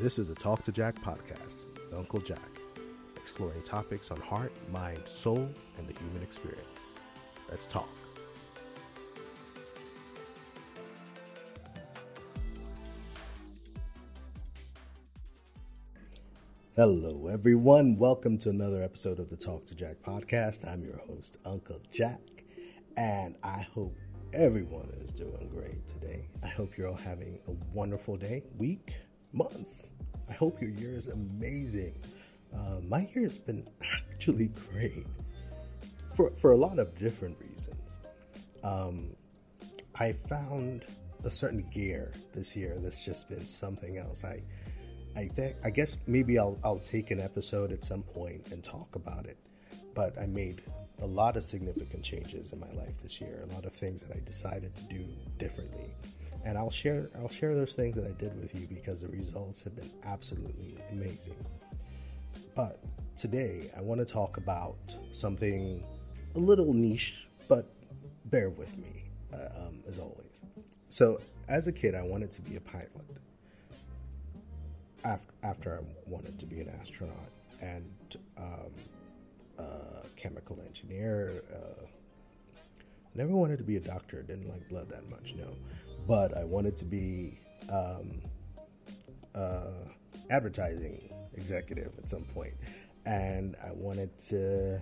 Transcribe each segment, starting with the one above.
This is a Talk to Jack podcast with UnkuJack, exploring topics on heart, mind, soul, and the human experience. Let's talk. Hello, everyone. Welcome to another episode of the Talk to Jack podcast. I'm your host, Uncle Jack, and I hope everyone is doing great today. I hope you're all having a wonderful day, week, month. I hope your year is amazing. Uh, my year has been actually great for, for a lot of different reasons. Um, I found a certain gear this year that's just been something else. I I think I guess maybe I'll I'll take an episode at some point and talk about it. But I made a lot of significant changes in my life this year. A lot of things that I decided to do differently. And I'll share I'll share those things that I did with you because the results have been absolutely amazing. But today I want to talk about something a little niche, but bear with me uh, um, as always. So, as a kid, I wanted to be a pilot after, after I wanted to be an astronaut and um, a chemical engineer. Uh, never wanted to be a doctor. Didn't like blood that much, no. But I wanted to be um, uh, advertising executive at some point, and I wanted to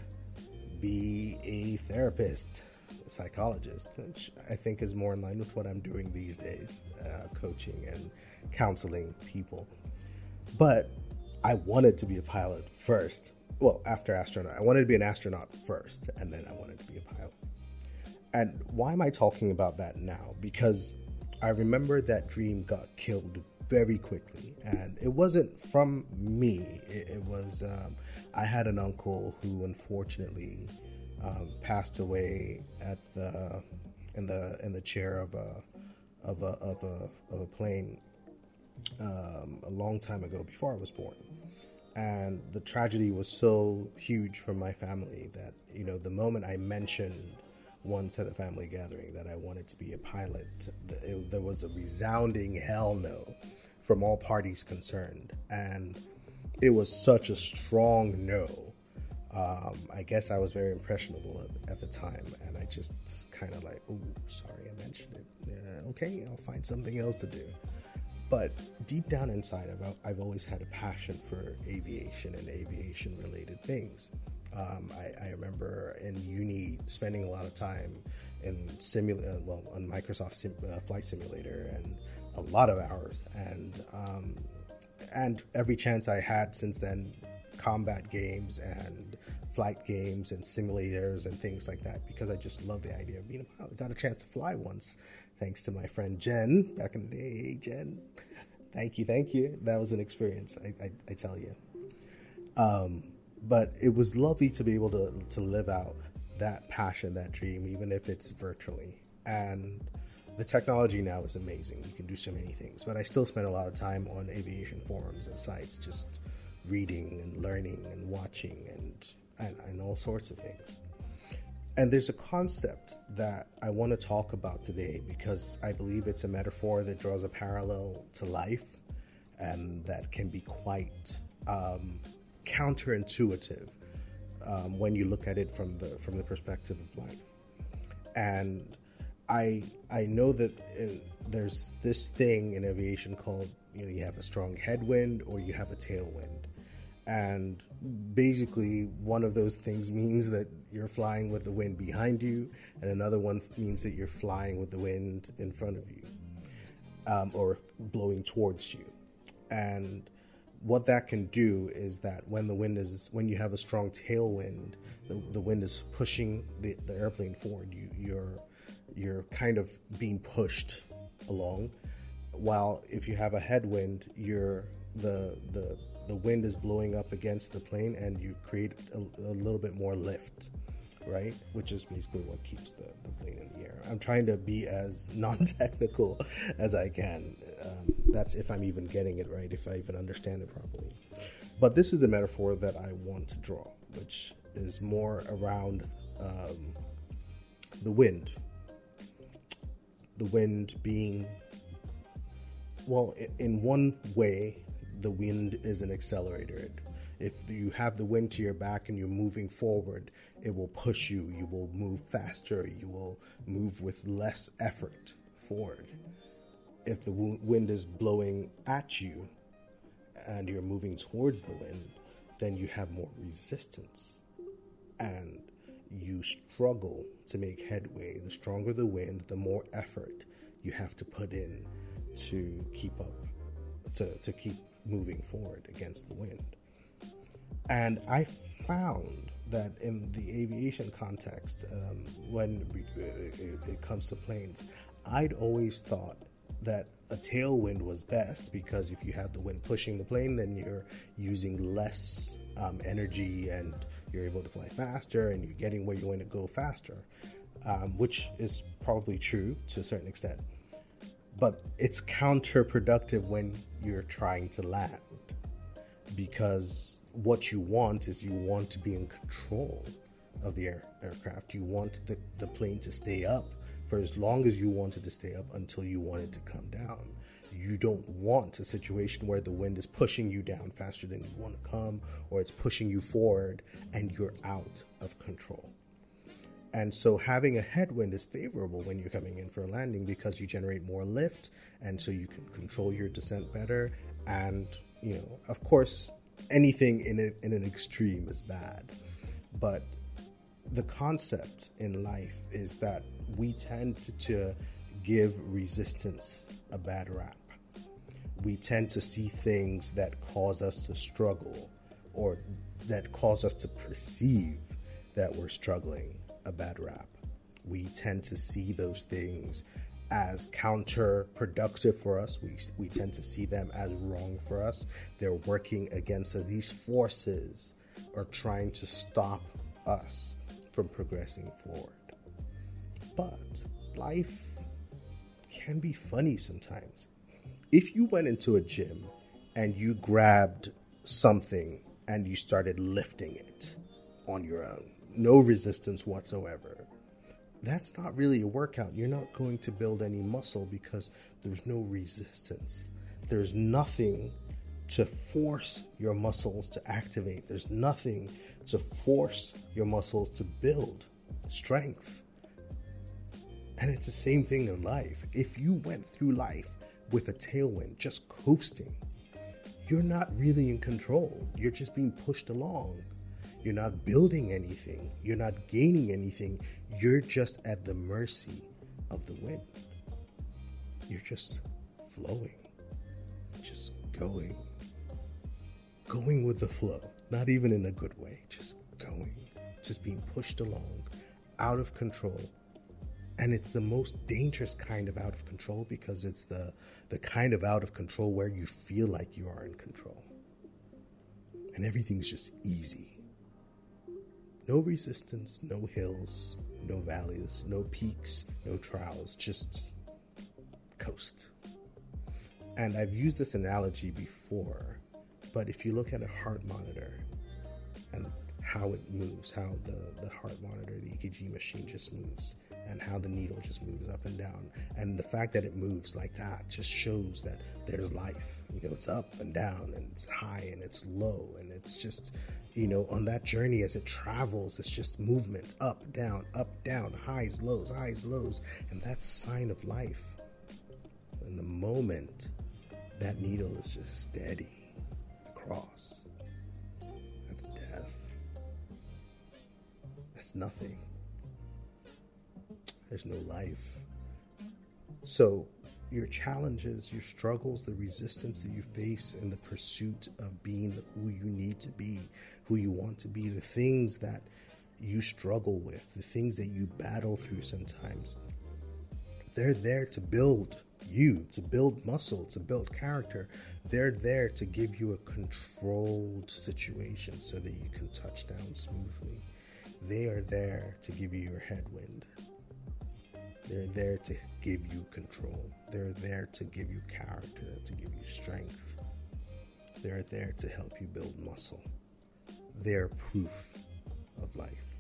be a therapist, a psychologist, which I think is more in line with what I'm doing these days, uh, coaching and counseling people. But I wanted to be a pilot first. Well, after astronaut, I wanted to be an astronaut first, and then I wanted to be a pilot. And why am I talking about that now? Because I remember that dream got killed very quickly, and it wasn't from me. It, it was um, I had an uncle who unfortunately um, passed away at the in the in the chair of a of a of a, of a plane um, a long time ago before I was born. And the tragedy was so huge for my family that, you know, the moment I mentioned once at the family gathering that I wanted to be a pilot, there was a resounding hell no from all parties concerned. And it was such a strong no. Um, I guess I was very impressionable at, at the time, and I just kind of like, oh, sorry, I mentioned it. Okay, I'll find something else to do. But deep down inside, I've, I've always had a passion for aviation and aviation related things. Um, I, I, remember in uni spending a lot of time in simulator, uh, well, on Microsoft sim, uh, Flight Simulator and a lot of hours. And, um, and every chance I had since then, combat games and flight games and simulators and things like that because I just love the idea of being a pilot. Got a chance to fly once thanks to my friend Jen back in the day. Hey, Jen. Thank you, thank you. That was an experience, I, I, I tell you. Um, but it was lovely to be able to, to live out that passion, that dream, even if it's virtually. And the technology now is amazing. You can do so many things. But I still spend a lot of time on aviation forums and sites, just reading and learning and watching and, and, and all sorts of things. And there's a concept that I want to talk about today because I believe it's a metaphor that draws a parallel to life and that can be quite um, counterintuitive um, when you look at it from the from the perspective of life. And I I know that in, there's this thing in aviation called you know you have a strong headwind or you have a tailwind, and basically one of those things means that you're flying with the wind behind you and another one means that you're flying with the wind in front of you um, or blowing towards you and what that can do is that when the wind is when you have a strong tailwind the, the wind is pushing the, the airplane forward. You you're you're kind of being pushed along. While if you have a headwind you're the the the wind is blowing up against the plane and you create a, a little bit more lift right? Which is basically what keeps the, the, plane in the air. I'm trying to be as non-technical as i can. Um, that's if i'm even getting it right if i even understand it properly. But this is a metaphor that i want to draw which is more around um, the wind. The wind being well in one way the wind is an accelerator. If you have the wind to your back and you're moving forward, it will push you. You will move faster. You will move with less effort forward. If the wind is blowing at you and you're moving towards the wind, then you have more resistance and you struggle to make headway. The stronger the wind, the more effort you have to put in to keep up, to, to keep moving forward against the wind. And I found that in the aviation context, um, when it comes to planes, I'd always thought that a tailwind was best because if you have the wind pushing the plane, then you're using less um, energy and you're able to fly faster and you're getting where you want to go faster, um, which is probably true to a certain extent. But it's counterproductive when you're trying to land because what you want is you want to be in control of the air, aircraft. You want the, the plane to stay up for as long as you want it to stay up until you want it to come down. You don't want a situation where the wind is pushing you down faster than you want to come, or it's pushing you forward and you're out of control. And so having a headwind is favorable when you're coming in for a landing because you generate more lift and so you can control your descent better. And, you know, of course, anything in, a, in an extreme is bad. But the concept in life is that we tend to give resistance a bad rap. We tend to see things that cause us to struggle or that cause us to perceive that we're struggling a bad rap. We tend to see those things as counterproductive for us. We, we tend to see them as wrong for us. They're working against us. These forces are trying to stop us from progressing forward. But life can be funny sometimes. If you went into a gym and you grabbed something and you started lifting it on your own, no resistance whatsoever, that's not really a workout. You're not going to build any muscle because there's no resistance. There's nothing to force your muscles to activate, there's nothing to force your muscles to build strength. And it's the same thing in life. If you went through life with a tailwind, just coasting, you're not really in control. You're just being pushed along. You're not building anything. You're not gaining anything. You're just at the mercy of the wind. You're just flowing, just going, going with the flow, not even in a good way, just going, just being pushed along, out of control. And it's the most dangerous kind of out of control because it's the, the kind of out of control where you feel like you are in control. And everything's just easy no resistance, no hills, no valleys, no peaks, no trials, just coast. And I've used this analogy before, but if you look at a heart monitor and how it moves, how the, the heart monitor, the EKG machine just moves, and how the needle just moves up and down. And the fact that it moves like that just shows that there's life. You know, it's up and down, and it's high and it's low, and it's just you know, on that journey as it travels, it's just movement up, down, up, down, highs, lows, highs, lows. And that's sign of life. And the moment that needle is just steady across, that's death. That's nothing. There's no life. So, your challenges, your struggles, the resistance that you face in the pursuit of being who you need to be, who you want to be, the things that you struggle with, the things that you battle through sometimes. They're there to build you, to build muscle, to build character. They're there to give you a controlled situation so that you can touch down smoothly. They are there to give you your headwind. They're there to give you control. They're there to give you character, to give you strength. They're there to help you build muscle their proof of life.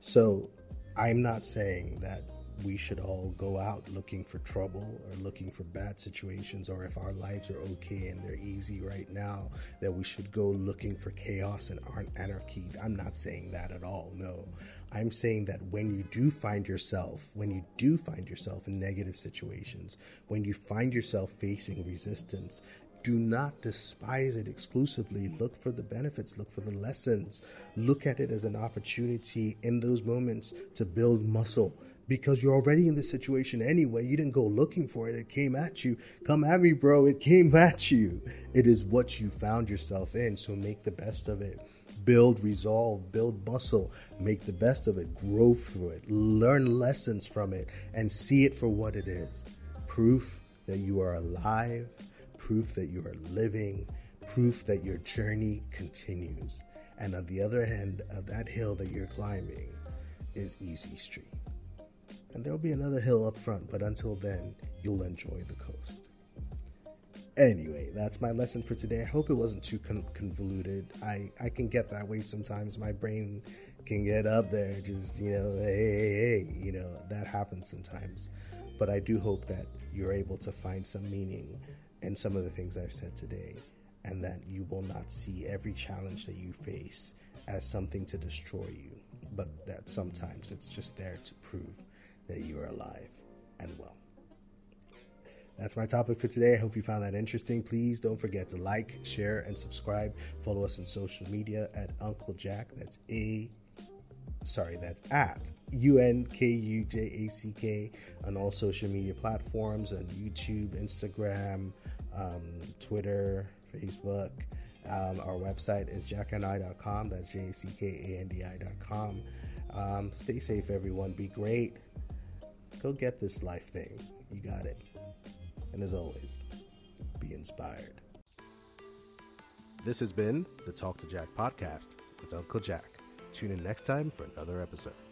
So I'm not saying that we should all go out looking for trouble or looking for bad situations, or if our lives are okay and they're easy right now, that we should go looking for chaos and anarchy. I'm not saying that at all. No. I'm saying that when you do find yourself, when you do find yourself in negative situations, when you find yourself facing resistance, do not despise it exclusively. Look for the benefits, look for the lessons. Look at it as an opportunity in those moments to build muscle because you're already in this situation anyway. You didn't go looking for it, it came at you. Come at me, bro. It came at you. It is what you found yourself in, so make the best of it. Build resolve, build muscle, make the best of it, grow through it, learn lessons from it, and see it for what it is proof that you are alive, proof that you are living, proof that your journey continues. And on the other end of that hill that you're climbing is Easy Street. And there'll be another hill up front, but until then, you'll enjoy the coast. Anyway, that's my lesson for today. I hope it wasn't too con- convoluted. I, I can get that way sometimes. My brain can get up there, just, you know, hey, hey, hey, you know, that happens sometimes. But I do hope that you're able to find some meaning in some of the things I've said today, and that you will not see every challenge that you face as something to destroy you, but that sometimes it's just there to prove that you are alive and well. That's my topic for today. I hope you found that interesting. Please don't forget to like, share, and subscribe. Follow us on social media at UnkuJack. That's A sorry, that's at U N K U J A C K on all social media platforms on YouTube, Instagram, um, Twitter, Facebook. Um, our website is jackandi.com. That's J A C K A N D I.com. Um, stay safe, everyone. Be great. Go get this life thing. You got it. And as always, be inspired. This has been the Talk to Jack podcast with UnkuJack. Tune in next time for another episode.